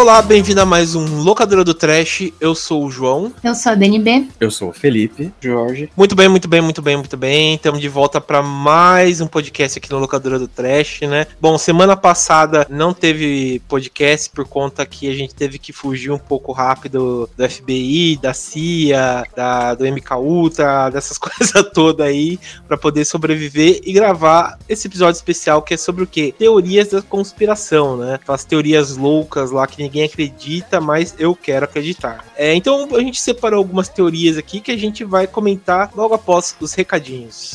Olá, bem-vindo a mais um Locadora do Trash. Eu sou o João. Eu sou a DNB. Eu sou o Felipe. Jorge. Muito bem, muito bem, muito bem, muito bem. Estamos de volta para mais um podcast aqui no Locadora do Trash, né? Bom, semana passada não teve podcast por conta que a gente teve que fugir um pouco rápido do FBI, da CIA, da, do MK Ultra, dessas coisas todas aí, para poder sobreviver e gravar esse episódio especial que é sobre o quê? Teorias da conspiração, né? Aquelas teorias loucas lá que ninguém acredita, mas eu quero acreditar. É, então a gente separou algumas teorias aqui que a gente vai comentar logo após os recadinhos.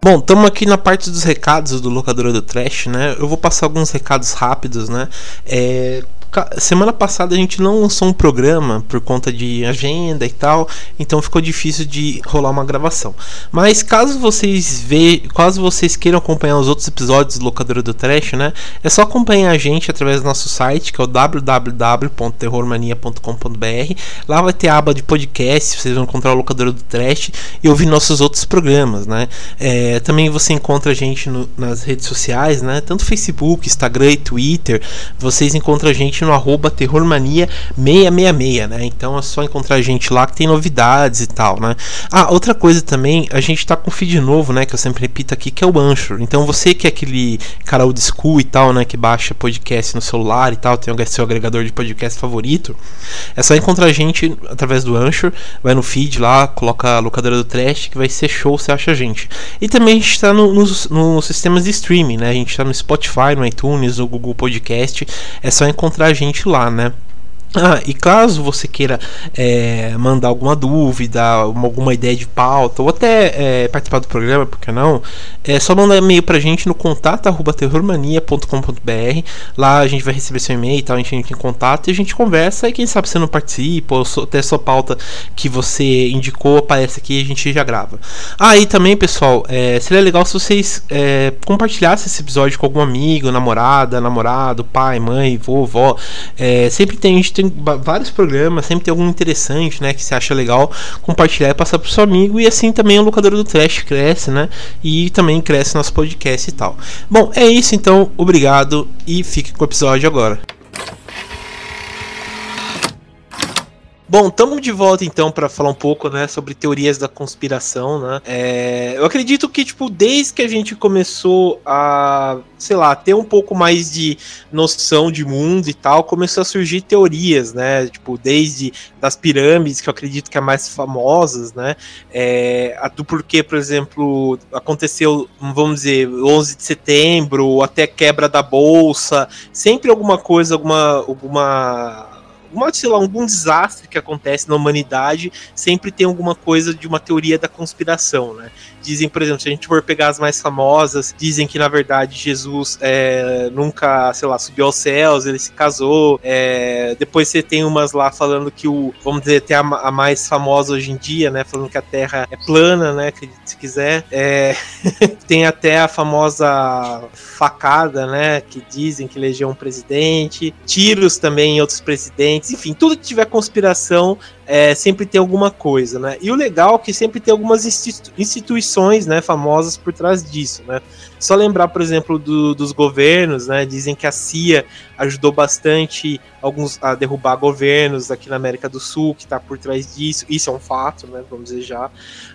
Bom, estamos aqui na parte dos recados do Locadora do Trash, né? Eu vou passar alguns recados rápidos, né? É, semana passada a gente não lançou um programa por conta de agenda e tal, então ficou difícil de rolar uma gravação. Mas caso vocês ve caso vocês queiram acompanhar os outros episódios do Locadora do Trash, né? É só acompanhar a gente através do nosso site, que é o www.terrormania.com.br. Lá vai ter a aba de podcast, vocês vão encontrar o Locadora do Trash e ouvir nossos outros programas, né? É, também você encontra a gente no, nas redes sociais, né? Tanto Facebook, Instagram e Twitter. Vocês encontram a gente gente no arroba terrormania666, né? Então é só encontrar a gente lá que tem novidades e tal, né? Ah, outra coisa também, a gente tá com feed novo, né? Que eu sempre repito aqui, que é o Anchor. Então você que é aquele cara old school e tal, né? Que baixa podcast no celular e tal, tem o seu agregador de podcast favorito, é só encontrar a gente através do Anchor, vai no feed lá, coloca a locadora do trash, que vai ser show, você acha a gente. E também a gente tá no, nos, sistemas de streaming, né? A gente tá no Spotify, no iTunes, no Google Podcast. É só encontrar gente lá, né? Ah, e caso você queira é, mandar alguma dúvida, alguma ideia de pauta, ou até é, participar do programa, por que não? É só mandar e-mail pra gente no contato.terrormania.com.br. Lá a gente vai receber seu e-mail e tal, a gente entra em contato e a gente conversa. E quem sabe você não participa, ou até sua pauta que você indicou aparece aqui e a gente já grava. Ah, e também, pessoal, é, seria legal se vocês é, compartilhassem esse episódio com algum amigo, namorada, namorado, pai, mãe, vovó. É, sempre tem gente tem vários programas, sempre tem algum interessante, né, que você acha legal compartilhar e passar pro seu amigo e assim também o locador do Trash cresce, né? E também cresce nosso podcast e tal. Bom, é isso então, obrigado e fique com o episódio agora. Bom, estamos de volta então para falar um pouco, né, sobre teorias da conspiração, né? É, eu acredito que tipo desde que a gente começou a, sei lá, ter um pouco mais de noção de mundo e tal, começou a surgir teorias, né? Tipo desde das pirâmides que eu acredito que é mais famosas, né? É, do porquê, por exemplo, aconteceu, vamos dizer, 11 de setembro, até quebra da bolsa, sempre alguma coisa, alguma, alguma uma, sei lá, algum desastre que acontece na humanidade, sempre tem alguma coisa de uma teoria da conspiração, né? Dizem, por exemplo, se a gente for pegar as mais famosas, dizem que na verdade Jesus é, nunca, sei lá, subiu aos céus, ele se casou. É, depois você tem umas lá falando que o, vamos dizer, até a, a, mais famosa hoje em dia, né? Falando que a Terra é plana, né? Se quiser. É, tem até a famosa facada, né? Que dizem que elegeu um presidente. Tiros também em outros presidentes. Enfim, tudo que tiver conspiração é, sempre tem alguma coisa, né? E o legal é que sempre tem algumas instituições, né, famosas por trás disso, né? Só lembrar, por exemplo, do, dos governos, né? Dizem que a CIA ajudou bastante alguns a derrubar governos aqui na América do Sul, que está por trás disso. Isso é um fato, né? Vamos dizer já.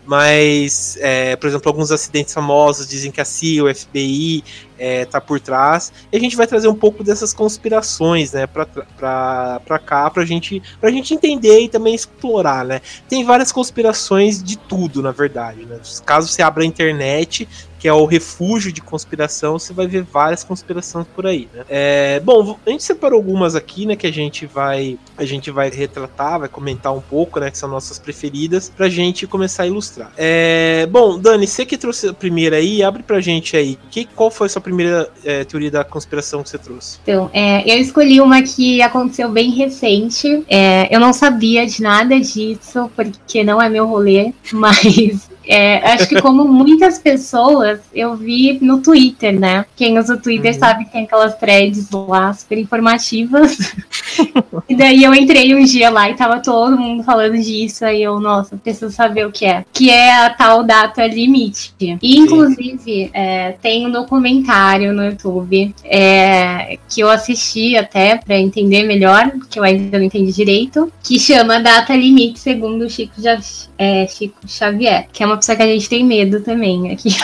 Mas, é, por exemplo, alguns acidentes famosos dizem que a CIA, o FBI, é, tá por trás. E a gente vai trazer um pouco dessas conspirações, né, para cá, pra gente, pra gente entender e também explorar, né. Tem várias conspirações de tudo, na verdade, né. Caso você abra a internet, que é o refúgio de conspiração, você vai ver várias conspirações por aí, né? É, bom, a gente separou algumas aqui, né, que a gente vai a gente vai retratar, vai comentar um pouco, né, que são nossas preferidas, pra gente começar a ilustrar. É, bom, Dani, você que trouxe a primeira aí, abre pra gente aí, que, qual foi a sua primeira é, teoria da conspiração que você trouxe? Então, é, eu escolhi uma que aconteceu bem recente, é, eu não sabia de nada disso, porque não é meu rolê, mas É, acho que como muitas pessoas, eu vi no Twitter, né? Quem usa o Twitter uhum. sabe que tem aquelas threads lá super informativas. e daí eu entrei um dia lá e tava todo mundo falando disso. Aí eu, nossa, preciso saber o que é. Que é a tal data limite. E, inclusive, é, tem um documentário no YouTube é, que eu assisti até para entender melhor, que eu ainda não entendi direito, que chama Data Limite, segundo o Chico, é, Chico Xavier, que é uma pessoa que a gente tem medo também aqui.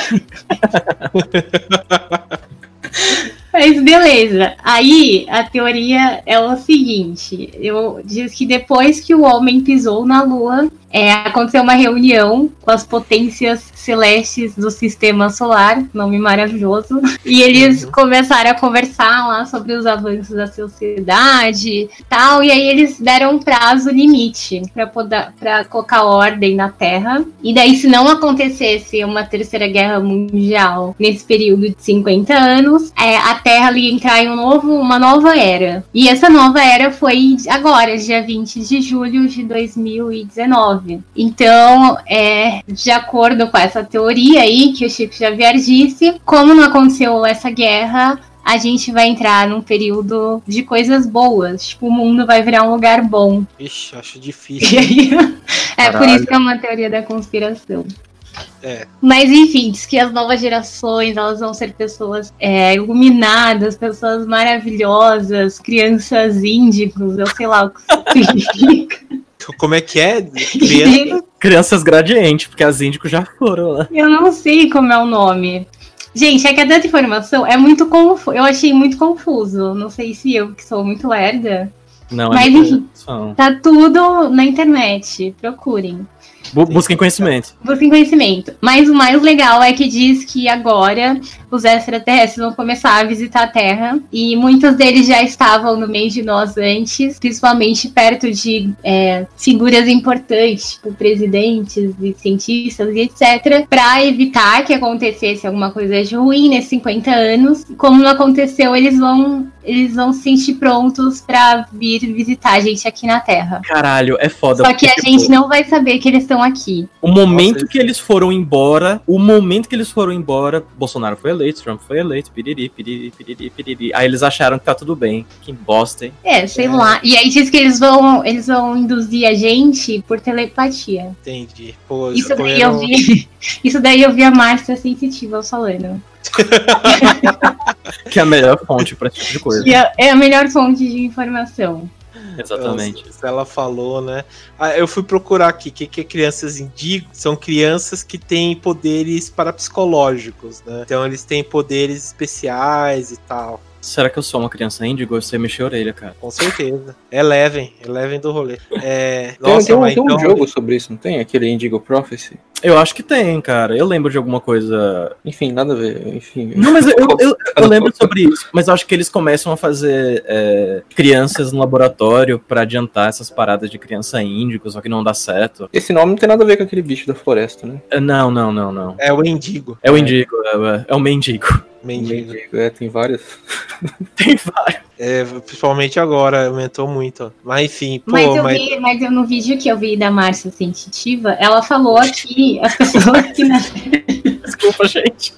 Mas beleza. Aí a teoria é o seguinte: eu diz que depois que o homem pisou na Lua, é, aconteceu uma reunião com as potências celestes do sistema solar, nome maravilhoso, e eles uhum. começaram a conversar lá sobre os avanços da sociedade tal, e aí eles deram um prazo limite para colocar ordem na Terra. E daí, se não acontecesse uma terceira guerra mundial nesse período de 50 anos, é, a Terra ia entrar em um novo, uma nova era. E essa nova era foi agora, dia 20 de julho de 2019. Então, é, de acordo com essa teoria aí que o Chico Xavier disse, como não aconteceu essa guerra, a gente vai entrar num período de coisas boas. Tipo, o mundo vai virar um lugar bom. Ixi, acho difícil. Aí, é Caralho. por isso que é uma teoria da conspiração. É. Mas enfim, diz que as novas gerações elas vão ser pessoas é, iluminadas, pessoas maravilhosas, crianças índigos, eu sei lá o que isso significa. Como é que é? Criança... Crianças gradiente, porque as índicos já foram lá. Eu não sei como é o nome. Gente, é que a tanta informação é muito confuso. Eu achei muito confuso. Não sei se eu, que sou muito lerda. Não, é Mas enfim, tá tudo na internet. Procurem. Busquem conhecimento. Busquem conhecimento. Mas o mais legal é que diz que agora os extraterrestres vão começar a visitar a Terra. E muitos deles já estavam no meio de nós antes, principalmente perto de é, figuras importantes, tipo presidentes e cientistas e etc., para evitar que acontecesse alguma coisa de ruim nesses 50 anos. Como não aconteceu, eles vão eles vão se sentir prontos para vir visitar a gente aqui na Terra. Caralho, é foda. Só que a gente não vai saber que eles estão aqui. O momento Nossa, que eles foram embora, o momento que eles foram embora, Bolsonaro foi eleito, Trump foi eleito, piriri, piriri, piriri, piriri. Aí eles acharam que tá tudo bem. Que bosta, hein? É, sei é. lá. E aí diz que eles vão, eles vão induzir a gente por telepatia. Entendi. Pô, isso daí eu vi. Isso daí eu vi a Márcia sensitiva falando. que é a melhor fonte para esse tipo de coisa. É, é a melhor fonte de informação. Exatamente. Ela falou, né? Ah, eu fui procurar aqui o que, que é crianças indigo. São crianças que têm poderes parapsicológicos, né? Então eles têm poderes especiais e tal. Será que eu sou uma criança índigo? Você mexeu a orelha, cara. Com certeza. Eleven, Eleven do rolê. É... Tem, Nossa, tem, um, tem então... um jogo sobre isso, não tem? Aquele Indigo Prophecy? Eu acho que tem, cara. Eu lembro de alguma coisa. Enfim, nada a ver. Enfim. Não, mas eu, eu, eu lembro sobre isso. Mas eu acho que eles começam a fazer é, crianças no laboratório para adiantar essas paradas de criança índico, só que não dá certo. Esse nome não tem nada a ver com aquele bicho da floresta, né? É, não, não, não, não. É o Indigo. É o Indigo, é, é o mendigo. Mendigo. É, tem vários. tem vários. É, principalmente agora, aumentou muito. Mas enfim, pô, mas, eu mas... Vi, mas eu, no vídeo que eu vi da Márcia Sensitiva, ela falou que as pessoas que Desculpa, gente.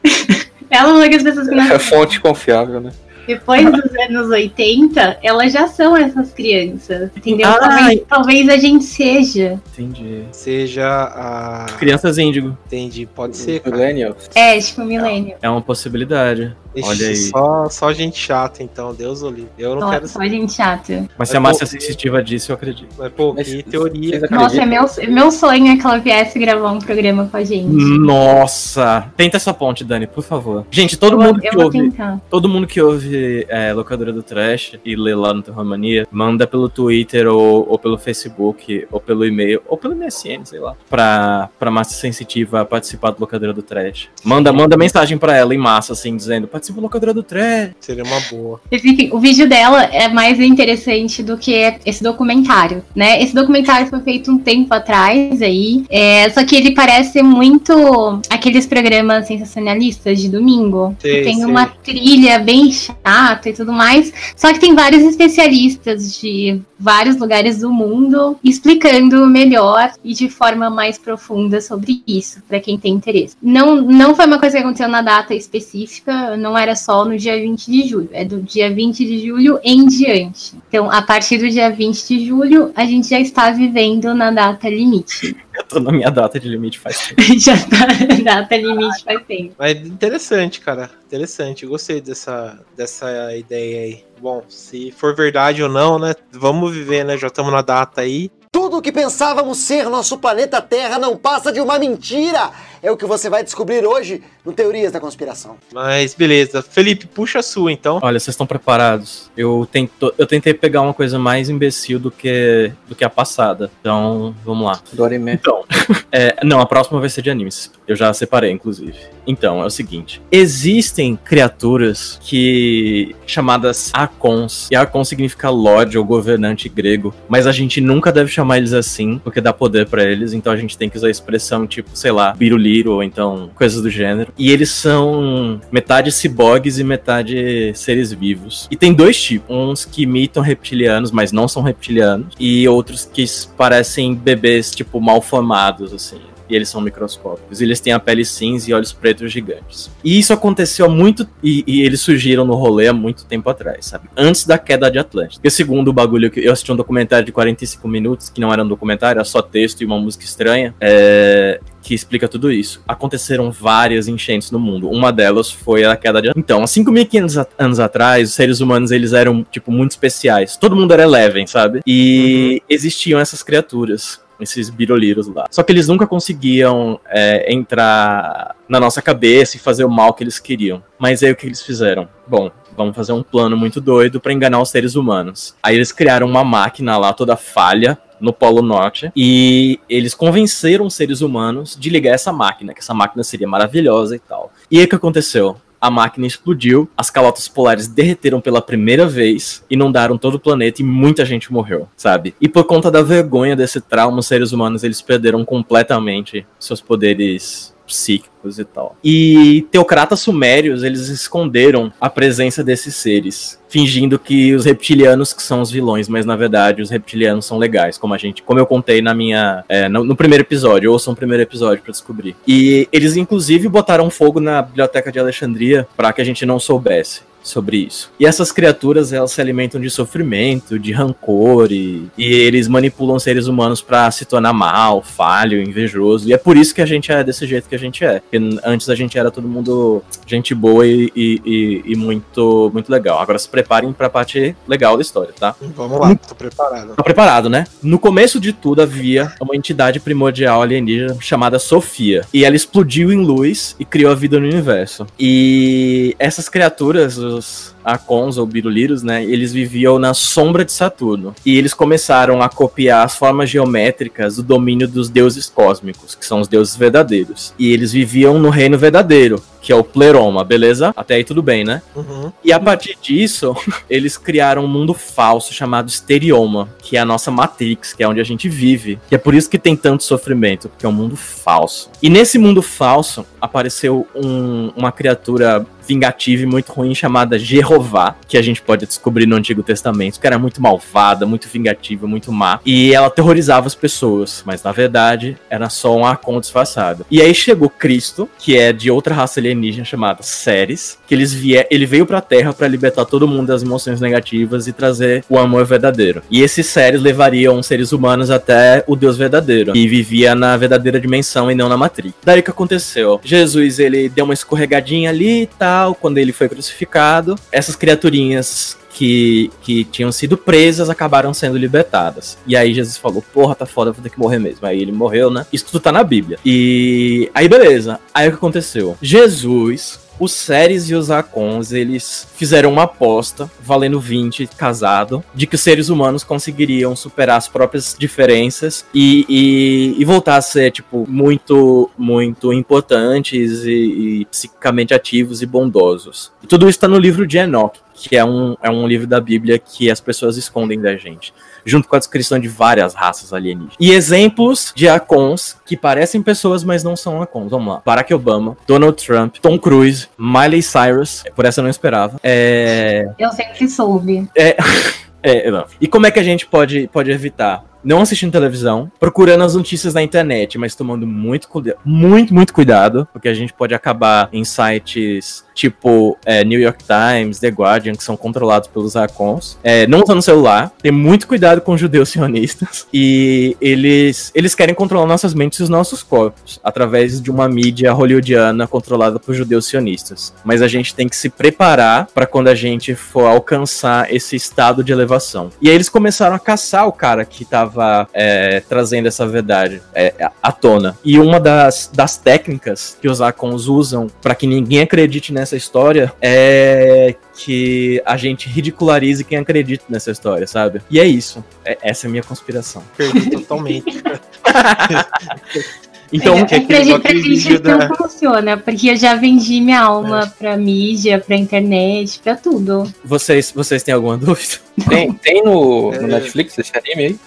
Ela falou que as pessoas que É fonte confiável, né? Depois dos anos 80, elas já são essas crianças, entendeu? Ah, talvez, talvez, a gente seja. Entendi. Seja a. Crianças índigo. Entendi, pode ser. Millennials. É, tipo milênio. É uma possibilidade. Ixi, Olha aí. Só, só gente chata, então, Deus o livre. Eu não só, quero Só gente chata. Mas se a Márcia sensitiva disse, eu acredito. Mas, pô, Mas, que teoria. Nossa, é meu, meu sonho é que ela viesse gravar um programa com a gente. Nossa! Tenta essa ponte, Dani, por favor. Gente, todo eu, mundo que ouve. Todo mundo que ouve é, locadora do Trash e lê lá no Terromania, manda pelo Twitter ou, ou pelo Facebook, ou pelo e-mail, ou pelo MSN, sei lá, pra, pra Márcia Sensitiva participar do locadora do Trash. Manda, manda mensagem pra ela em massa, assim, dizendo participa da locadora do Trash. Seria uma boa. Enfim, o vídeo dela é mais interessante do que esse documentário, né? Esse documentário foi feito um tempo atrás aí, é, só que ele parece muito aqueles programas sensacionalistas de domingo. Sei, tem sei. uma trilha bem chata e tudo mais, só que tem vários especialistas de vários lugares do mundo explicando melhor e de forma mais profunda sobre isso, para quem tem interesse. Não, não foi uma coisa que aconteceu na data específica, não era só no dia 20 de julho, é do dia 20 de julho em diante. Então, a partir do dia 20 de julho, a gente já está vivendo na data limite. Eu tô na minha data de limite faz tempo. já tá na data limite faz tempo. Mas interessante, cara. Interessante. Gostei dessa, dessa ideia aí. Bom, se for verdade ou não, né? Vamos viver, né? Já estamos na data aí. Tudo o que pensávamos ser nosso planeta Terra não passa de uma mentira. É o que você vai descobrir hoje no Teorias da Conspiração. Mas beleza. Felipe, puxa a sua então. Olha, vocês estão preparados. Eu, tento, eu tentei pegar uma coisa mais imbecil do que, do que a passada. Então, vamos lá. Do anime. Então, é, não, a próxima vai ser de animes. Eu já separei, inclusive. Então, é o seguinte: existem criaturas que chamadas Arcons. E Arcon significa Lorde ou governante grego. Mas a gente nunca deve chamar eles assim, porque dá poder para eles. Então a gente tem que usar a expressão tipo, sei lá, Biruliro, ou então coisas do gênero. E eles são metade ciborgues e metade seres vivos. E tem dois tipos: uns que imitam reptilianos, mas não são reptilianos, e outros que parecem bebês, tipo, mal formados, assim e eles são microscópicos. Eles têm a pele cinza e olhos pretos gigantes. E isso aconteceu há muito. E, e, eles surgiram no rolê há muito tempo atrás, sabe? Antes da queda de Atlântida. Porque segundo o bagulho que eu assisti um documentário de 45 minutos, que não era um documentário, era só texto e uma música estranha. É, que explica tudo isso. Aconteceram várias enchentes no mundo. Uma delas foi a queda de. Então, há 5.500 anos atrás, os seres humanos eles eram, tipo, muito especiais. Todo mundo era Eleven, sabe? E uhum. existiam essas criaturas esses biroliros lá. Só que eles nunca conseguiam é, entrar na nossa cabeça e fazer o mal que eles queriam. Mas aí o que eles fizeram? Bom, vamos fazer um plano muito doido para enganar os seres humanos. Aí eles criaram uma máquina lá toda falha no Polo Norte e eles convenceram os seres humanos de ligar essa máquina, que essa máquina seria maravilhosa e tal. E aí o que aconteceu? A máquina explodiu, as calotas polares derreteram pela primeira vez, inundaram todo o planeta e muita gente morreu, sabe? E por conta da vergonha desse trauma, os seres humanos eles perderam completamente seus poderes psíquicos e tal. E teocratas sumérios, eles esconderam a presença desses seres, fingindo que os reptilianos que são os vilões, mas na verdade os reptilianos são legais, como a gente, como eu contei na minha é, no, no, primeiro episódio, ouçam o primeiro episódio para descobrir. E eles inclusive botaram fogo na biblioteca de Alexandria para que a gente não soubesse sobre isso. E essas criaturas, elas se alimentam de sofrimento, de rancor e, e eles manipulam seres humanos para se tornar mal, falho, invejoso. E é por isso que a gente é desse jeito que a gente é. Porque antes a gente era todo mundo gente boa e, e, e muito muito legal. Agora se preparem para a parte legal da história, tá? Vamos lá, tô preparado. Tô preparado, né? No começo de tudo havia uma entidade primordial alienígena chamada Sofia. E ela explodiu em luz e criou a vida no universo. E essas criaturas, os Acons ou Biruliros, né? Eles viviam na sombra de Saturno. E eles começaram a copiar as formas geométricas do domínio dos deuses cósmicos, que são os deuses verdadeiros. E eles viviam no reino verdadeiro, que é o Pleroma, beleza? Até aí tudo bem, né? Uhum. E a partir disso, eles criaram um mundo falso chamado Sterioma, que é a nossa Matrix, que é onde a gente vive. E é por isso que tem tanto sofrimento, porque é um mundo falso. E nesse mundo falso apareceu um, uma criatura vingativa e muito ruim chamada Jeová, que a gente pode descobrir no Antigo Testamento, que era muito malvada, muito vingativa, muito má. E ela aterrorizava as pessoas, mas na verdade era só um Arcon disfarçado. E aí chegou Cristo, que é de outra raça alienígena chamada Ceres, que eles vie ele veio pra Terra para libertar todo mundo das emoções negativas e trazer o amor verdadeiro. E esses Ceres levariam seres humanos até o Deus verdadeiro, e vivia na verdadeira dimensão e não na Matrix. Daí que aconteceu? Jesus, ele deu uma escorregadinha ali e tal, quando ele foi crucificado. Essas criaturinhas que, que tinham sido presas acabaram sendo libertadas. E aí Jesus falou: Porra, tá foda, vou ter que morrer mesmo. Aí ele morreu, né? Isso tudo tá na Bíblia. E aí, beleza. Aí o que aconteceu? Jesus Os Ceres e os Akons, eles fizeram uma aposta, valendo 20 casado, de que os seres humanos conseguiriam superar as próprias diferenças e, e, e voltar a ser, tipo, muito, muito importantes e, e ativos e bondosos. E tudo isso está no livro de Enoch, que é um, é um livro da Bíblia que as pessoas escondem da gente junto com a descrição de várias raças alienígenas. E exemplos de Akons que parecem pessoas, mas não são Akons. Vamos lá. Barack Obama, Donald Trump, Tom Cruise, Miley Cyrus. Por essa eu não esperava. É... Eu sempre soube. É... É. E como é que a gente pode, pode evitar? Não assistindo televisão, procurando as notícias na internet, mas tomando muito, muito, muito cuidado, porque a gente pode acabar em sites tipo é, New York Times, The Guardian, que são controlados pelos Acons, é, não usando celular, ter muito cuidado com judeus sionistas, e eles, eles querem controlar nossas mentes e os nossos corpos, através de uma mídia hollywoodiana controlada por judeus sionistas. Mas a gente tem que se preparar para quando a gente for alcançar esse estado de elevação. E aí eles começaram a caçar o cara que estava é, trazendo essa verdade é, à tona. E uma das, das técnicas que os Acons usam para que ninguém acredite nessa história é que a gente ridicularize quem acredita nessa história, sabe? E é isso. É, essa é a minha conspiração. Perdi totalmente. Então, é, que pra, gente, pra gente da... não funciona, porque eu já vendi minha alma é. pra mídia, pra internet, pra tudo. Vocês, vocês têm alguma dúvida? Tem, tem no, no é. Netflix esse anime aí?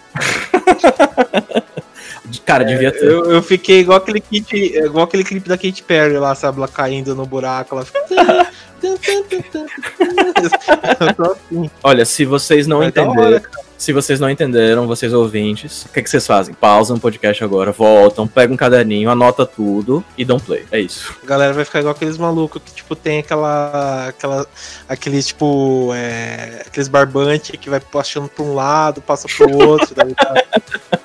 Cara, devia ter. Eu, eu, fiquei igual aquele kit, igual aquele clipe da Katy Perry lá, sabe? Ela caindo no buraco, ela fica. assim. Olha, se vocês não entenderem. Se vocês não entenderam, vocês ouvintes, o que, é que vocês fazem? Pausam o podcast agora, voltam, pegam um caderninho, anota tudo e dão play. É isso. A galera vai ficar igual aqueles malucos que, tipo, tem aquela. aquela aqueles, tipo. É, aqueles barbantes que vai passando pra um lado, passa pro outro. daí, tá...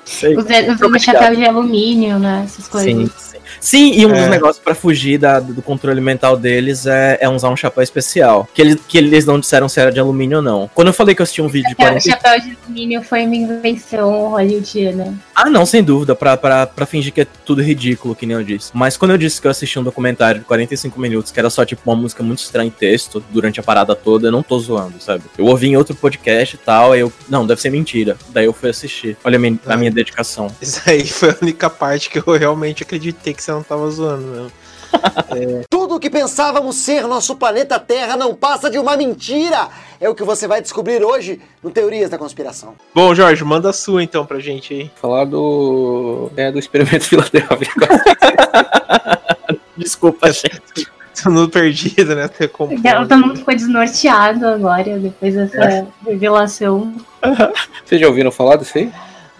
Usando chapéu de alumínio, né? Essas coisas. Sim, sim. Sim, e um é. dos negócios para fugir da, do controle mental deles é, é, usar um chapéu especial. Que eles, que eles não disseram se era de alumínio ou não. Quando eu falei que eu assisti um vídeo de 40... O chapéu de alumínio foi uma invenção hollywoodiana. Ah, não, sem dúvida, pra, pra, pra fingir que é tudo ridículo, que nem eu disse. Mas quando eu disse que eu assisti um documentário de 45 minutos, que era só tipo uma música muito estranha em texto, durante a parada toda, eu não tô zoando, sabe? Eu ouvi em outro podcast e tal, aí eu. Não, deve ser mentira. Daí eu fui assistir. Olha a minha, a minha dedicação. Isso aí foi a única parte que eu realmente acreditei que você não tava zoando mesmo. É... Tudo o que pensávamos ser nosso planeta Terra não passa de uma mentira. É o que você vai descobrir hoje no Teorias da Conspiração. Bom, Jorge, manda a sua então pra gente aí. Falar do. É, do experimento Filadélfia. Desculpa, gente. Tô muito perdido, né? Todo mundo ficou desnorteado agora, depois dessa é. revelação. Vocês já ouviram falar disso aí?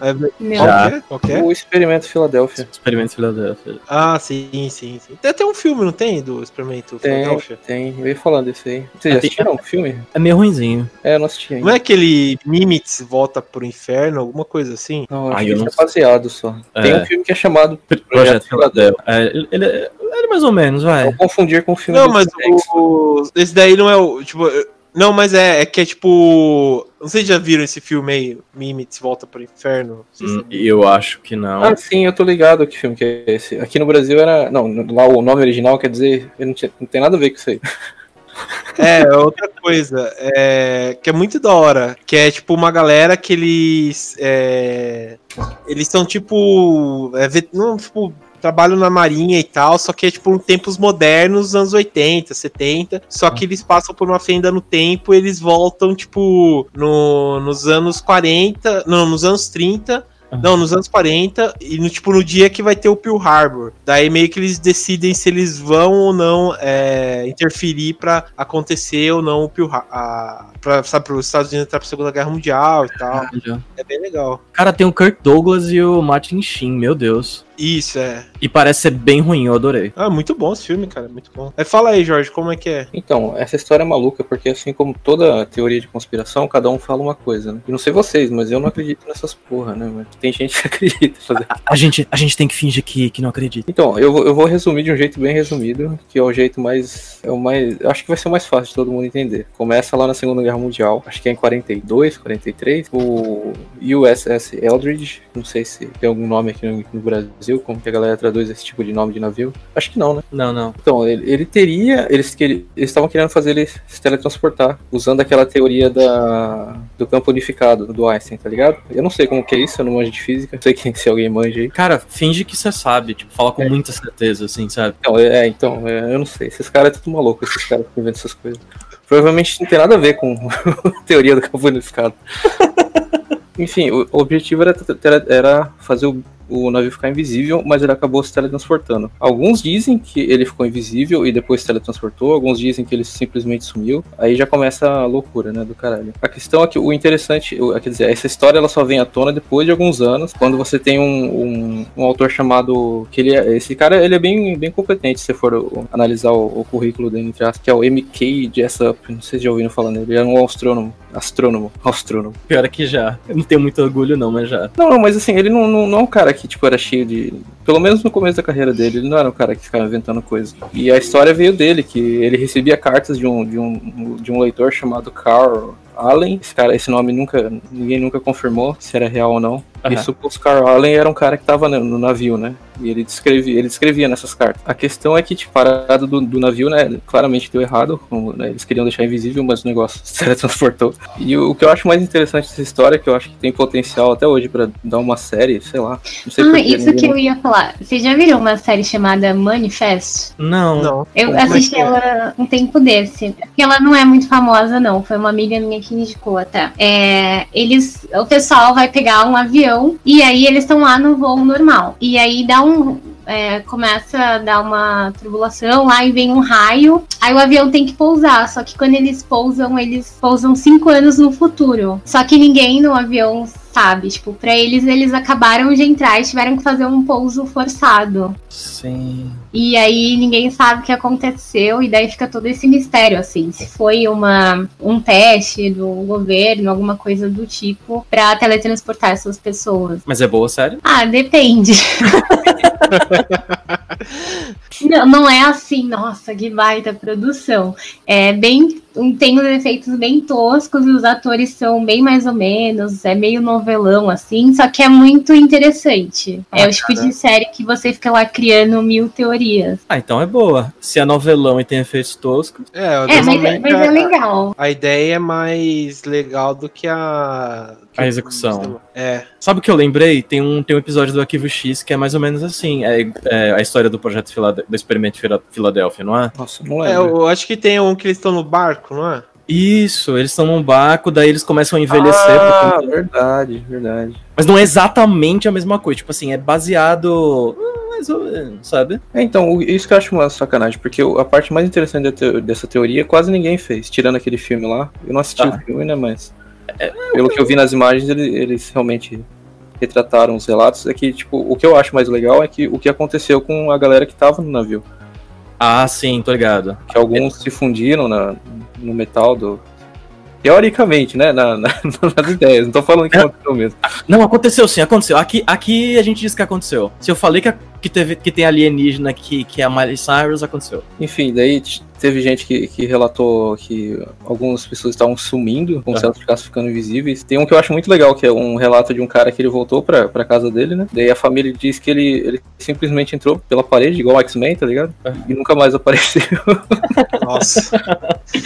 É, Já. Qual é? O Experimento Filadélfia. Experimento Filadélfia. Ah, sim, sim, sim. Tem até um filme, não tem? Do Experimento tem, Filadélfia? Tem, eu ia falando desse aí. Vocês já assistiram o filme? É meio ruimzinho. É, eu não assisti ainda. Não é aquele Nimitz volta pro inferno, alguma coisa assim? Não, acho ah, que não... é baseado só. É. Tem um filme que é chamado Projeto, Projeto Filadélfia. É, ele, ele, é mais ou menos, vai. Vou confundir com o filme Não, mas o... esse daí não é o... Tipo, não, mas é, é que é tipo. Não sei se já viram esse filme aí, Mimits Volta pro Inferno. Hum, eu acho que não. Ah, sim, eu tô ligado que filme que é esse. Aqui no Brasil era. Não, lá o nome original quer dizer. Não, tinha, não tem nada a ver com isso aí. É, outra coisa, é, que é muito da hora, que é tipo uma galera que eles. É, eles são tipo. É, não, tipo trabalham na marinha e tal, só que é tipo em tempos modernos, anos 80, 70, só que eles passam por uma fenda no tempo, eles voltam tipo no, nos anos 40, não, nos anos 30, não, nos anos 40, e no, tipo, no dia que vai ter o Pearl Harbor. Daí meio que eles decidem se eles vão ou não é, interferir para acontecer ou não o Pearl Harbor. Pra, sabe, para os Estados Unidos entrar pra Segunda Guerra Mundial e tal. é bem legal. Cara, tem o Kirk Douglas e o Martin Sheen, meu Deus. Isso, é. E parece ser bem ruim, eu adorei. Ah, muito bom esse filme, cara, muito bom. É, fala aí, Jorge, como é que é? Então, essa história é maluca, porque assim como toda teoria de conspiração, cada um fala uma coisa, né? E não sei vocês, mas eu não acredito nessas porra, né? Mas tem gente que acredita. Fazer... A, a, gente, a gente tem que fingir que, que não acredita. Então, eu, eu vou resumir de um jeito bem resumido, que é o jeito mais. É o mais. Acho que vai ser o mais fácil de todo mundo entender. Começa lá na Segunda Guerra Mundial, acho que é em 42, 43, o USS Eldridge, não sei se tem algum nome aqui no, no Brasil Brasil, como que a galera traduz esse tipo de nome de navio. Acho que não, né? Não, não. Então, ele, ele teria. Eles estavam querendo fazer ele se teletransportar, usando aquela teoria da, do campo unificado do Einstein, tá ligado? Eu não sei como que é isso, eu não manjo de física. Não sei quem, se alguém manja aí. Cara, finge que você sabe, tipo, fala com é. muita certeza, assim, sabe? Então, é, então, é, eu não sei. Esses caras é tudo maluco, esses caras que inventam essas coisas. Provavelmente não tem nada a ver com teoria do campo unificado. Enfim, o objetivo era, era fazer o o navio ficar invisível, mas ele acabou se teletransportando. Alguns dizem que ele ficou invisível e depois se teletransportou, alguns dizem que ele simplesmente sumiu. Aí já começa a loucura, né, do caralho. A questão é que o interessante, quer dizer, essa história ela só vem à tona depois de alguns anos, quando você tem um, um, um autor chamado, que ele é, esse cara ele é bem, bem competente, se for analisar o, o currículo dele, que é o MK Jessup, não sei se já ouviram falar nele, ele é um astrônomo, astrônomo, astrônomo. Pior é que já, eu não tenho muito orgulho não, mas já. Não, não mas assim, ele não, não, não é um cara que que, tipo, era cheio de. Pelo menos no começo da carreira dele, ele não era um cara que ficava inventando coisas. E a história veio dele, que ele recebia cartas de um, de um, de um leitor chamado Carl Allen. Esse cara, esse nome nunca. ninguém nunca confirmou se era real ou não. Uhum. E supôs Carl Allen era um cara que tava no, no navio, né? E ele descrevia, ele descrevia nessas cartas. A questão é que, tipo, parado do, do navio, né, claramente deu errado. Como, né, eles queriam deixar invisível, mas o negócio se teletransportou. E o, o, que eu acho mais interessante dessa história, que eu acho que tem potencial até hoje para dar uma série, sei lá. Não sei ah, isso que eu ia falar. Vocês já viram uma série chamada Manifesto? Não. não. Eu é assisti é? ela um tempo desse. Porque ela não é muito famosa, não. Foi uma amiga minha que indicou até. É, eles, o pessoal vai pegar um avião e aí eles estão lá no voo normal. E aí dá um É, começa a dar uma tribulação lá e vem um raio. Aí o avião tem que pousar. Só que quando eles pousam, eles pousam cinco anos no futuro. Só que ninguém no avião sabe? Tipo, pra eles, eles acabaram de entrar e tiveram que fazer um pouso forçado. Sim. E aí ninguém sabe o que aconteceu, e daí fica todo esse mistério, assim. Se foi uma, um teste do governo, alguma coisa do tipo, pra teletransportar essas pessoas. Mas é boa, sério? Ah, depende. não, não é assim, nossa, que baita produção. É bem tem os efeitos bem toscos e os atores são bem mais ou menos, é meio novelão assim, só que é muito interessante. Ah, é o tipo de série que você fica lá criando mil teorias. Ah, então é boa. Se é novelão e tem efeitos toscos. É, é mas, é, mas é legal. A, a ideia é mais legal do que a a execução. É. Sabe o que eu lembrei? Tem um, tem um episódio do Arquivo X que é mais ou menos assim. É, é a história do projeto Filade do experimento Filadélfia, não é? Nossa, não é. Eu acho que tem um que eles estão no barco, não é? Isso, eles estão num barco, daí eles começam a envelhecer. Ah, porque... verdade, verdade. Mas não é exatamente a mesma coisa. Tipo assim, é baseado mais ou menos, sabe? É, então, isso que eu acho uma sacanagem, porque a parte mais interessante dessa teoria quase ninguém fez, tirando aquele filme lá. Eu não assisti tá. o filme, né, mas é, pelo que eu vi nas imagens, eles, eles realmente retrataram os relatos. É que, tipo, o que eu acho mais legal é que o que aconteceu com a galera que tava no navio. Ah, sim, tô ligado. Que alguns se fundiram na, no metal do. Teoricamente, né? Na, na, nas ideias. Não tô falando que é. aconteceu mesmo. Não, aconteceu sim, aconteceu. Aqui, aqui a gente diz que aconteceu. Se eu falei que, que, teve, que tem alienígena que, que é a Miley Cyrus, aconteceu. Enfim, daí Teve gente que, que relatou que algumas pessoas estavam sumindo, com certos casos ficando invisíveis. Tem um que eu acho muito legal, que é um relato de um cara que ele voltou pra, pra casa dele, né? Daí a família diz que ele, ele simplesmente entrou pela parede, igual o X-Men, tá ligado? E nunca mais apareceu. Nossa.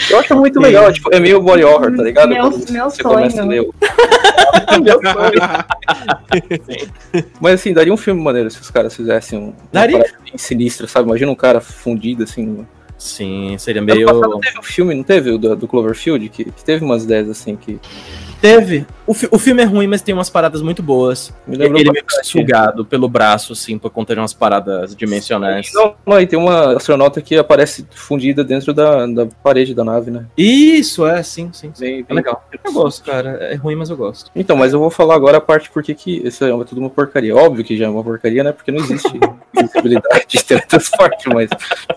Eu acho muito legal, tipo, é meio body horror, tá ligado? Meu, meu você sonho. começa a ler o... meu sonho. Mas assim, daria um filme maneiro se os caras fizessem um. Daria? Bem sinistra, sabe? Imagina um cara fundido assim. Sim, seria meio. Ano teve um filme, não teve? O do, do Cloverfield? Que, que, teve umas ideias assim que. Teve. O, fi o filme é ruim, mas tem umas paradas muito boas. Me ele é meio sugado pelo braço, assim, por conta de umas paradas dimensionais. Não, não, e tem uma astronauta que aparece fundida dentro da, da parede da nave, né? Isso, é, sim, sim. sim. Bem, bem é legal. Eu gosto, cara. É ruim, mas eu gosto. Então, mas eu vou falar agora a parte porque que isso é tudo uma porcaria. Óbvio que já é uma porcaria, né? Porque não existe possibilidade de teletransporte, mas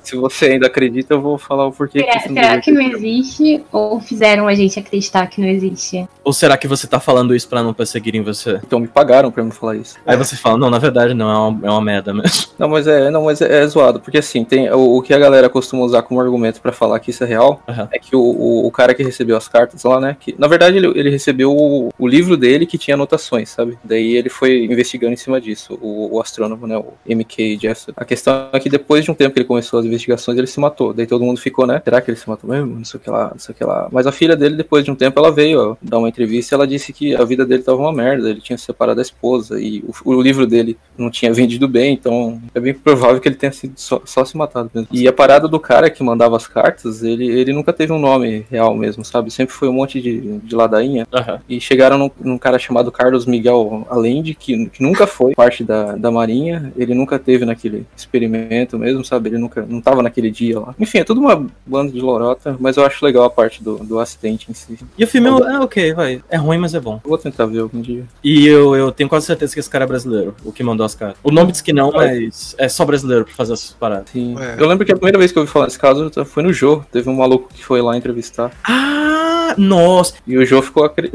se você ainda acredita, eu vou falar o porquê. Será, que, será que não existe? Ou fizeram a gente acreditar que não existe? Ou será que você tá tá falando isso pra não perseguirem você? Então me pagaram pra me falar isso. Aí você fala, não, na verdade não, é uma, é uma merda mesmo. Não, mas é, não, mas é, é zoado, porque assim, tem o, o, que a galera costuma usar como argumento para falar que isso é real uhum. é que o, o, o, cara que recebeu as cartas lá, né? Que, na verdade, ele, ele recebeu o, o, livro dele que tinha anotações, sabe? Daí ele foi investigando em cima disso, o, o astrônomo, né? O MK Jester. A questão é que depois de um tempo que ele começou as investigações, ele se matou. Daí todo mundo ficou, né? Será que ele se matou mesmo? Não sei o que lá, não sei o que lá. Mas a filha dele, depois de um tempo, ela veio ó, dar uma entrevista e ela disse que a vida dele tava uma merda. Ele tinha se separado da esposa e o, o livro dele não tinha vendido bem, então é bem provável que ele tenha sido só, só, se matado mesmo. E a parada do cara que mandava as cartas, ele, ele nunca teve um nome real mesmo, sabe? Sempre foi um monte de, de ladainha. Uhum. E chegaram num, num, cara chamado Carlos Miguel Allende, que, que nunca foi parte da, da Marinha, ele nunca teve naquele experimento mesmo, sabe? Ele nunca não tava naquele dia lá. Enfim, é tudo uma banda de lorota, mas eu acho legal a parte do, do acidente em si. E o filme é, é ok, vai. É ruim, mas é bom. Eu vou tentar ver algum dia. E eu, eu tenho quase certeza que esse cara é brasileiro, o que mandou as cartas. O nome diz que não, mas é só brasileiro pra fazer essas paradas. Sim. É. Eu lembro que a primeira vez que eu ouvi falar desse caso foi no Jô. Teve um maluco que foi lá entrevistar. Ah, nossa! E o Jô ficou acri...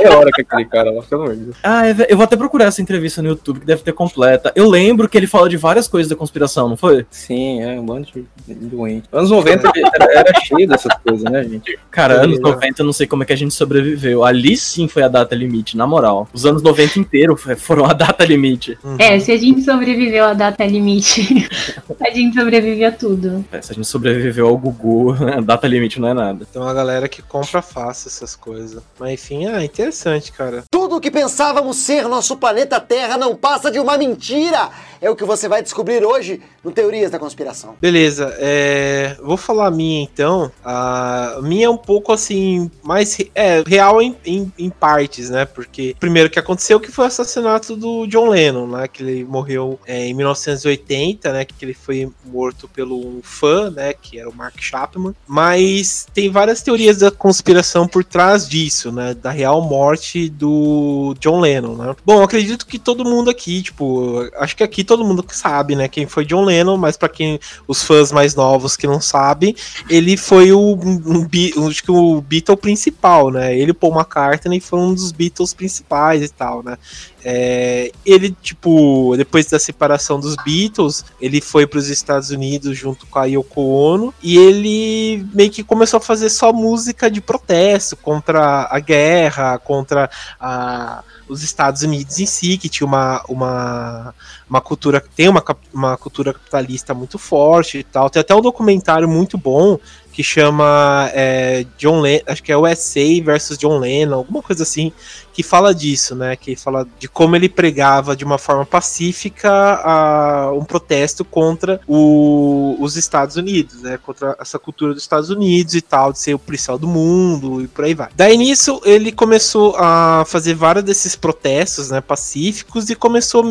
é hora que aquele cara lá, de Deus. Ah, é, eu vou até procurar essa entrevista no YouTube, que deve ter completa. Eu lembro que ele fala de várias coisas da conspiração, não foi? Sim, é um bando de doente. Anos 90 era, era, cheio dessas coisas, né, gente? Cara, anos 90 eu não sei como é que a gente sobreviveu. Ali sim foi a data limite, na moral. Os anos 90 inteiro foram a data limite. Uhum. É, se a gente sobreviveu à data limite, a gente sobrevive a tudo. É, se a gente sobreviveu ao Gugu, data limite não é nada. Então a galera que compra fácil essas coisas. Mas enfim, é interessante, cara. Tudo o que pensávamos ser nosso planeta Terra não passa de uma mentira. É o que você vai descobrir hoje no Teorias da Conspiração. Beleza, é... vou falar a minha então. A minha é um pouco assim, mais é, real em, em, em partes, né? Porque primeiro que aconteceu que foi o assassinato do John Lennon, né? Que ele morreu é, em 1980, né? Que ele foi morto pelo um fã, né? Que era o Mark Chapman. Mas tem várias teorias da conspiração por trás disso, né? Da real morte do John Lennon, né? Bom, acredito que todo mundo aqui, tipo, acho que aqui todo mundo sabe, né? Quem foi John Lennon, mas para quem os fãs mais novos que não sabem, ele foi o, um, um, acho que o Beatle principal, né? Ele Paul McCartney foram um dos Beatles principais e tal, né? É, ele, tipo, depois da separação dos Beatles, ele foi para os Estados Unidos junto com a Yoko Ono e ele meio que começou a fazer só música de protesto contra a guerra, contra a, os Estados Unidos em si, que tinha uma, uma, uma cultura, tem uma, uma cultura capitalista muito forte e tal. Tem até um documentário muito bom que chama é, John Lennon, acho que é USA versus John Lennon, alguma coisa assim, que fala disso, né? Que fala de como ele pregava de uma forma pacífica a, um protesto contra o, os Estados Unidos, né? Contra essa cultura dos Estados Unidos e tal, de ser o policial do mundo e por aí vai. Daí nisso ele começou a fazer vários desses protestos, né? Pacíficos e começou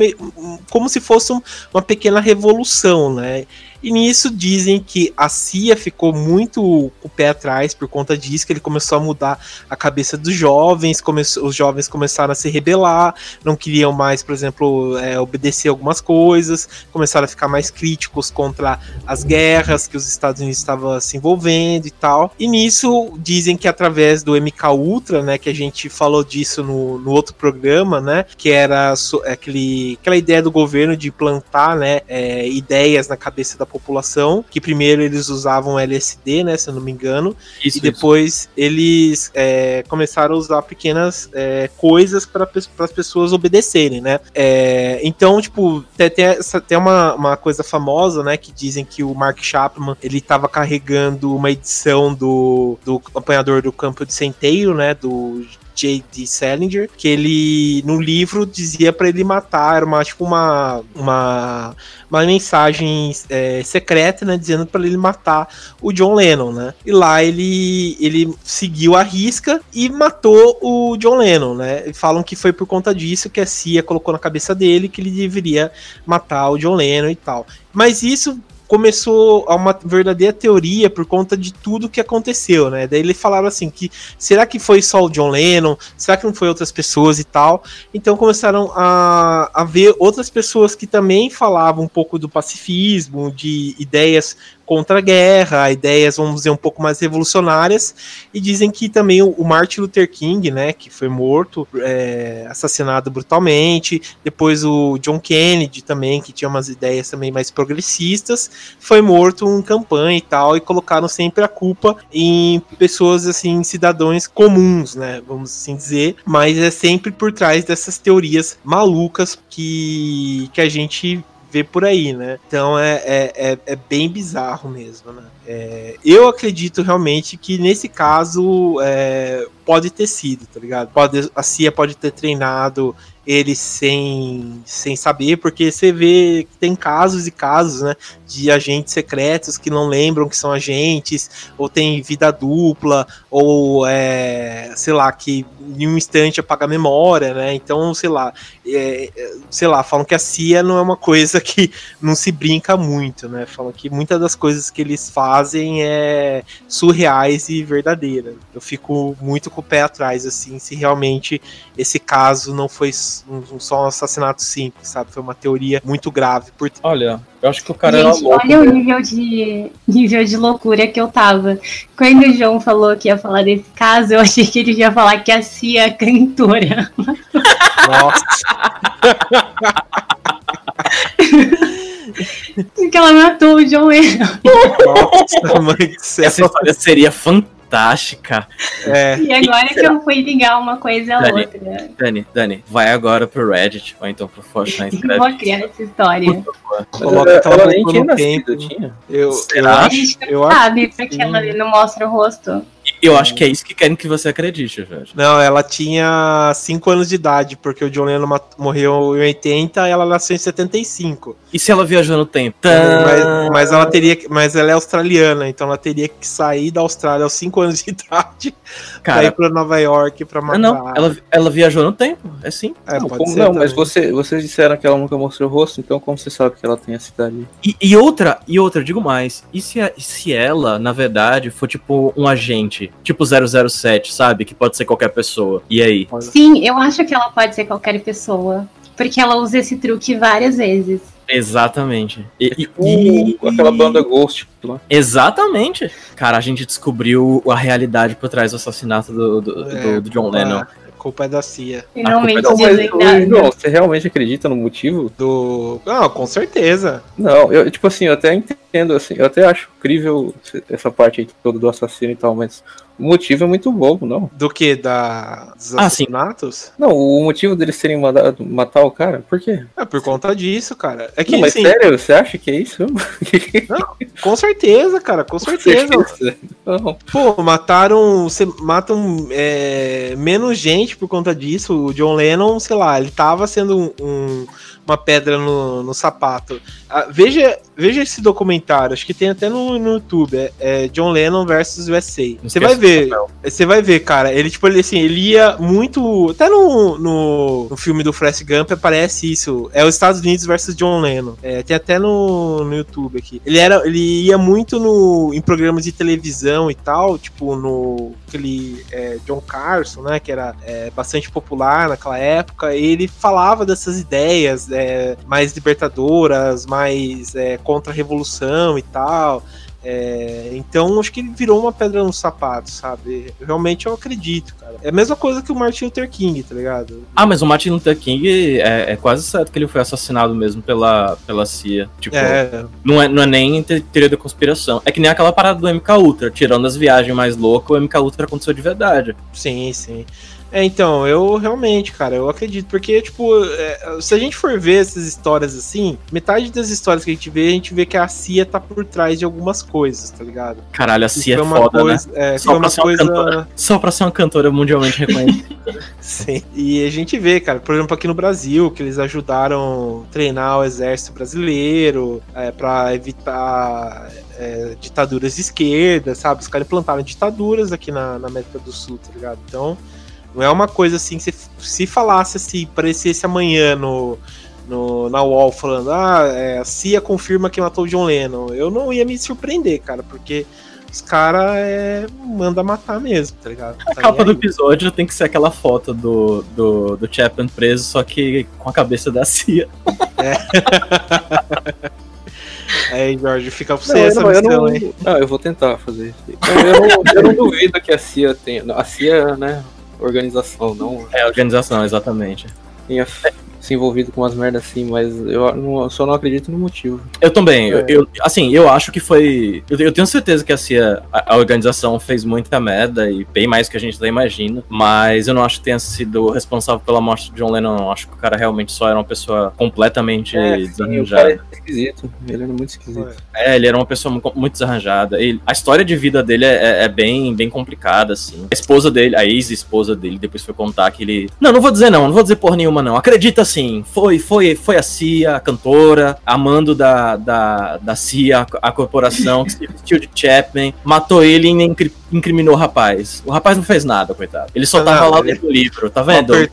como se fosse um, uma pequena revolução, né? E nisso dizem que a CIA ficou muito com o pé atrás por conta disso, que ele começou a mudar a cabeça dos jovens, começou, os jovens começaram a se rebelar, não queriam mais, por exemplo, é, obedecer algumas coisas, começaram a ficar mais críticos contra as guerras que os Estados Unidos estavam se envolvendo e tal. E nisso dizem que através do MK Ultra, né, que a gente falou disso no, no outro programa, né, que era aquele, aquela ideia do governo de plantar, né, é, ideias na cabeça da população, que primeiro eles usavam LSD, né, se eu não me engano, isso, e depois isso. eles é, começaram a usar pequenas é, coisas para as pessoas obedecerem, né. É, então, tipo, tem, tem, essa, tem uma, uma coisa famosa, né, que dizem que o Mark Chapman, ele estava carregando uma edição do, do Apanhador do Campo de Centeio, né, do J.D. Salinger, que ele no livro dizia para ele matar, era uma tipo uma uma, uma mensagem é, secreta, né, dizendo para ele matar o John Lennon, né? E lá ele ele seguiu a risca e matou o John Lennon, né? E falam que foi por conta disso que a CIA colocou na cabeça dele que ele deveria matar o John Lennon e tal. Mas isso começou a uma verdadeira teoria por conta de tudo que aconteceu, né? Daí ele falava assim que será que foi só o John Lennon? Será que não foi outras pessoas e tal? Então começaram a, a ver outras pessoas que também falavam um pouco do pacifismo, de ideias contra a guerra, ideias, vamos dizer, um pouco mais revolucionárias, e dizem que também o, Martin Luther King, né, que foi morto, é, assassinado brutalmente, depois o John Kennedy também, que tinha umas ideias também mais progressistas, foi morto em campanha e tal, e colocaram sempre a culpa em pessoas, assim, cidadãos comuns, né, vamos assim dizer, mas é sempre por trás dessas teorias malucas que, que a gente vê por aí, né? Então é, é, é, é bem bizarro mesmo, né? É, eu acredito realmente que nesse caso é, pode ter sido, tá ligado? Pode, a CIA pode ter treinado ele sem, sem saber, porque você vê que tem casos e casos, né, de agentes secretos que não lembram que são agentes, ou tem vida dupla, ou, é, sei lá, que em um instante apaga a memória, né, então, sei lá, é, sei lá, falam que a CIA não é uma coisa que não se brinca muito, né, falam que muitas das coisas que eles fazem é surreais e verdadeiras. Eu fico muito com o pé atrás, assim, se realmente esse caso não foi um, só um assassinato simples, sabe? Foi uma teoria muito grave. Por... Olha, eu acho que o cara Gente, era louco. Olha né? o nível de, nível de loucura que eu tava. Quando o João falou que ia falar desse caso, eu achei que ele ia falar que a Cia é cantora. Nossa. Porque ela matou o John Lennon. Nossa, mãe do céu. Essa história seria fantástica. É. E agora que eu fui ligar uma coisa a Dani, outra. Dani, Dani, vai agora pro Reddit, ou então pro Fortnite. Vou criar essa história. Coloca ela nem tinha nascido, tinha. Eu, eu acho, a gente não eu sabe, acho porque ela não mostra o rosto. Eu acho que é isso que querem que você acredite, Jorge. Não, ela tinha 5 anos de idade, porque o John Lennon morreu em 80 e ela nasceu em 75. E se ela viajou no tempo? Mas, mas, ela teria mas ela é australiana, então ela teria que sair da Austrália aos 5 anos de idade Cara, pra ir pra Nova York pra matar. Não, ela, ela viajou no tempo, é sim. É, não, como, não mas você, vocês disseram que ela nunca mostrou o rosto, então como você sabe que ela tem essa idade? E, e outra, e outra, digo mais, e se, se ela, na verdade, for tipo um agente tipo 007, sabe? Que pode ser qualquer pessoa. E aí? Sim, eu acho que ela pode ser qualquer pessoa. Porque ela usa esse truque várias vezes. Exatamente. E, é tipo e, aquela banda Ghost. Lá. Exatamente. Cara, a gente descobriu a realidade por trás do assassinato do, do, é, do, do John Lennon culpa é da CIA. Finalmente é da... Não, você realmente acredita no motivo do. Não, com certeza. Não, eu, tipo assim, eu até entendo, assim, eu até acho incrível essa parte aí toda do assassino e tal, mas o motivo é muito bobo, não. Do que? Da... Dos ah, assassinatos? Sim. Não, o motivo deles terem mandado matar o cara, por quê? É por conta disso, cara. É que, não, mas assim, sério, você acha que é isso? não, com certeza, cara, com, com certeza. certeza. Pô, mataram. Você matam é, menos gente por conta disso. O John Lennon, sei lá, ele tava sendo um, um uma pedra no, no sapato. Ah, veja, veja esse documentário, acho que tem até no, no YouTube, é, é John Lennon versus USA. Você vai ver, você vai ver, cara, ele tipo, ele, assim, ele ia muito, até no, no, no filme do Forrest Gump aparece isso, é os Estados Unidos versus John Lennon. É, tem até no, no YouTube aqui. Ele era, ele ia muito no, em programas de televisão e tal, tipo no aquele é, John Carson, né, que era é, bastante popular naquela época, ele falava dessas ideias, é, mais libertadoras, mais é, contra a revolução e tal. É, então acho que ele virou uma pedra no sapato, sabe? Realmente eu acredito, cara. É a mesma coisa que o Martin Luther King, tá ligado? Ah, mas o Martin Luther King é, é quase certo que ele foi assassinado mesmo pela, pela CIA. Tipo, é. Não, é, não é nem teoria da conspiração. É que nem aquela parada do MK Ultra, tirando as viagens mais loucas, o MK Ultra aconteceu de verdade. Sim, sim. É, então, eu realmente, cara, eu acredito, porque, tipo, é, se a gente for ver essas histórias assim, metade das histórias que a gente vê, a gente vê que a CIA tá por trás de algumas coisas, tá ligado? Caralho, a CIA é uma foda, coisa, né? É, só, pra uma coisa... Cantora, só pra ser uma cantora mundialmente reconhecida. Sim, e a gente vê, cara, por exemplo, aqui no Brasil, que eles ajudaram a treinar o exército brasileiro é, pra evitar é, ditaduras de esquerda, sabe? Os caras implantaram ditaduras aqui na, na América do Sul, tá ligado? Então, não é uma coisa assim que se, se falasse assim, parecesse amanhã no, no, na UOL falando, ah, é, a CIA confirma que matou o John Lennon. Eu não ia me surpreender, cara, porque os caras é, manda matar mesmo, tá ligado? A tá capa do episódio tem que ser aquela foto do, do, do Chapman preso, só que com a cabeça da CIA. É. Aí, Jorge, fica pra você não, essa não, missão, não, hein? Não, eu vou tentar fazer isso. Eu, não, eu não duvido que a CIA tenha. A CIA, né? Organização, não. É, organização, exatamente. Se envolvido com umas merdas assim, mas eu, não, só não acredito no motivo. Eu também. É. Eu, assim, eu acho que foi. Eu, eu, tenho certeza que a CIA, a, a, organização, fez muita merda e bem mais que a gente até imagina. Mas eu não acho que tenha sido responsável pela morte de John Lennon. Não. Acho que o cara realmente só era uma pessoa completamente é, desarranjada. Sim, é esquisito. Ele era muito esquisito. É, ele era uma pessoa muito desarranjada. Ele, a história de vida dele é, é, é, bem, bem complicada, assim. A esposa dele, a ex-esposa dele, depois foi contar que ele. Não, não vou dizer não, não vou dizer porra nenhuma, não. Acredita assim, foi, foi, foi a Cia, a cantora, amando da, da, da Cia, a corporação, que se vestiu de Chapman, matou ele e incriminou o rapaz. O rapaz não fez nada, coitado. Ele só não, tava lá dentro do livro, tá vendo? É,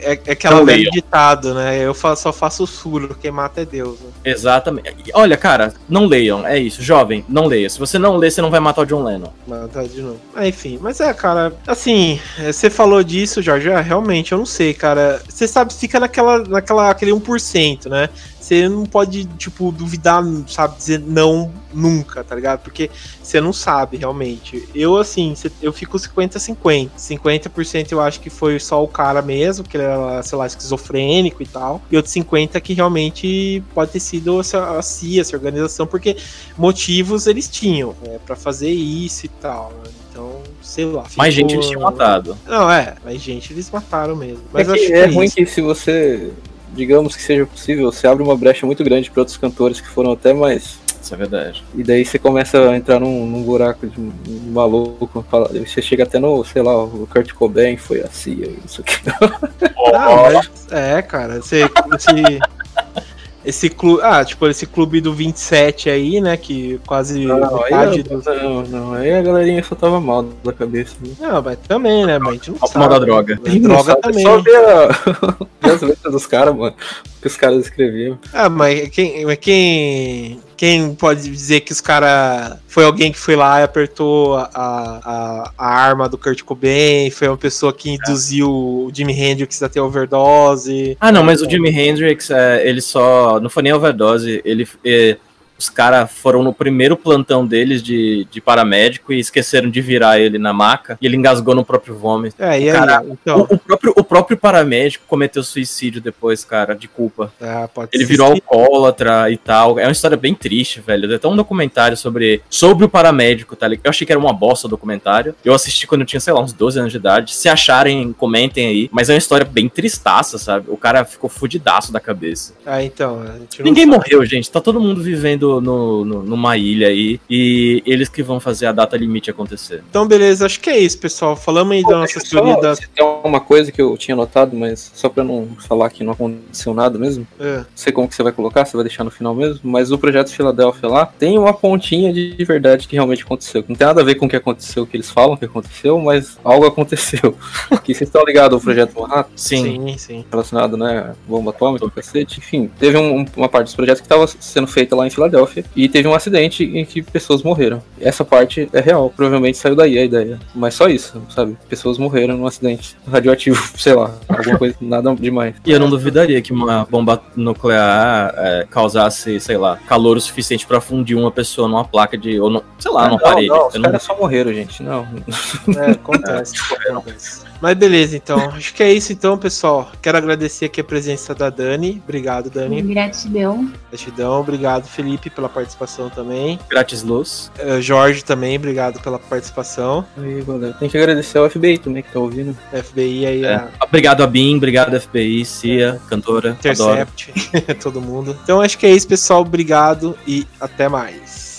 é, é aquela velha ditado, né? Eu só faço suro, quem mata é Deus. Né? Exatamente. Olha, cara, não leiam, é isso. Jovem, não leia. Se você não lê, você não vai matar o John Lennon. Matar de novo. Ah, enfim, mas é, cara, assim, você falou disso, Jorge, ah, realmente, eu não sei, cara. Você sabe, fica naquela, naquela aquele 1%, né? Você não pode, tipo, duvidar, sabe, dizer não nunca, tá ligado? Porque você não sabe realmente. Eu, assim, eu fico 50-50. 50% eu acho que foi só o cara mesmo, que ele era, sei lá, esquizofrênico e tal. E outros 50% que realmente pode ter sido a CIA, essa organização, porque motivos eles tinham, né, para fazer isso e tal. Né? Então, sei lá. Ficou... Mais gente eles tinham matado. Não, é, mais gente eles mataram mesmo. Mas é, que é, é ruim isso. que se você digamos que seja possível, você abre uma brecha muito grande para outros cantores que foram até mais. Isso é verdade. E daí você começa a entrar num, num buraco de, de maluco. Fala, você chega até no, sei lá, o Kurt Cobain foi assim, isso aqui. Não, mas, é, cara, você, você, esse clube. Ah, tipo, esse clube do 27 aí, né? Que quase não, metade. Não, não, aí a galerinha só tava mal da cabeça. Né? Não, mas também, né? Mas a gente não sabe. Mal da droga. droga também. Só ver a... as letras dos caras, mano. Que os caras escreviam. Ah, mas quem. Mas quem quem pode dizer que os caras. Foi alguém que foi lá e apertou a, a, a, arma do Kurt Cobain, foi uma pessoa que induziu o Jimi Hendrix a ter overdose. Ah, não, mas o Jimi Hendrix, é, ele só. Não foi nem overdose, ele. É, os caras foram no primeiro plantão deles de, de paramédico e esqueceram de virar ele na maca e ele engasgou no próprio vômito. É, e aí, cara, então... o, o, próprio, o próprio paramédico cometeu suicídio depois, cara, de culpa. Ah, ele virou alcoólatra e tal. É uma história bem triste, velho. Tem até um documentário sobre, sobre o paramédico, tá ligado? Eu achei que era uma bosta o documentário. Eu assisti quando eu tinha, sei lá, uns 12 anos de idade. Se acharem, comentem aí. Mas é uma história bem tristaça, sabe? O cara ficou fudidaço da cabeça. Ah, então. Ninguém sabe. morreu, gente. Tá todo mundo vivendo no, no, numa ilha aí e eles que vão fazer a data limite acontecer. Então, beleza, acho que é isso, pessoal. Falamos aí Pô, da nossa teoria da. Tem uma coisa que eu tinha notado, mas só pra não falar que não aconteceu nada mesmo. É. Não sei como que você vai colocar, você vai deixar no final mesmo, mas o projeto Filadélfia lá tem uma pontinha de verdade que realmente aconteceu. Não tem nada a ver com o que aconteceu, que eles falam que aconteceu, mas algo aconteceu. que vocês estão ligados ao projeto Manhattan? Sim, sim. sim. Relacionado, né? Bomba atômica, cacete. Enfim, teve um, uma parte dos projetos que estava sendo feita lá em Filadélfia e teve um acidente em que pessoas morreram. Essa parte é real, provavelmente saiu daí a ideia. Mas só isso, sabe? Pessoas morreram num acidente radioativo, sei lá, alguma coisa, nada demais. E eu não duvidaria que uma bomba nuclear é, causasse, sei lá, calor o suficiente para fundir uma pessoa numa placa de. ou no, sei lá, ah, numa não, parede. Não, os não... caras só morreram, gente. Não. É, acontece. acontece. Mas beleza, então. Acho que é isso então, pessoal. Quero agradecer aqui a presença da Dani. Obrigado, Dani. Gratidão. Gratidão. Obrigado, Felipe, pela participação também. Grátis Luz. Uh, Jorge também, obrigado pela participação. Aí, valeu. Tem que agradecer ao FBI também que tá ouvindo. FBI aí. É. A... Obrigado a BIM, obrigado FBI, Cia, cantora. Intercept, todo mundo. Então acho que é isso, pessoal. Obrigado e até mais.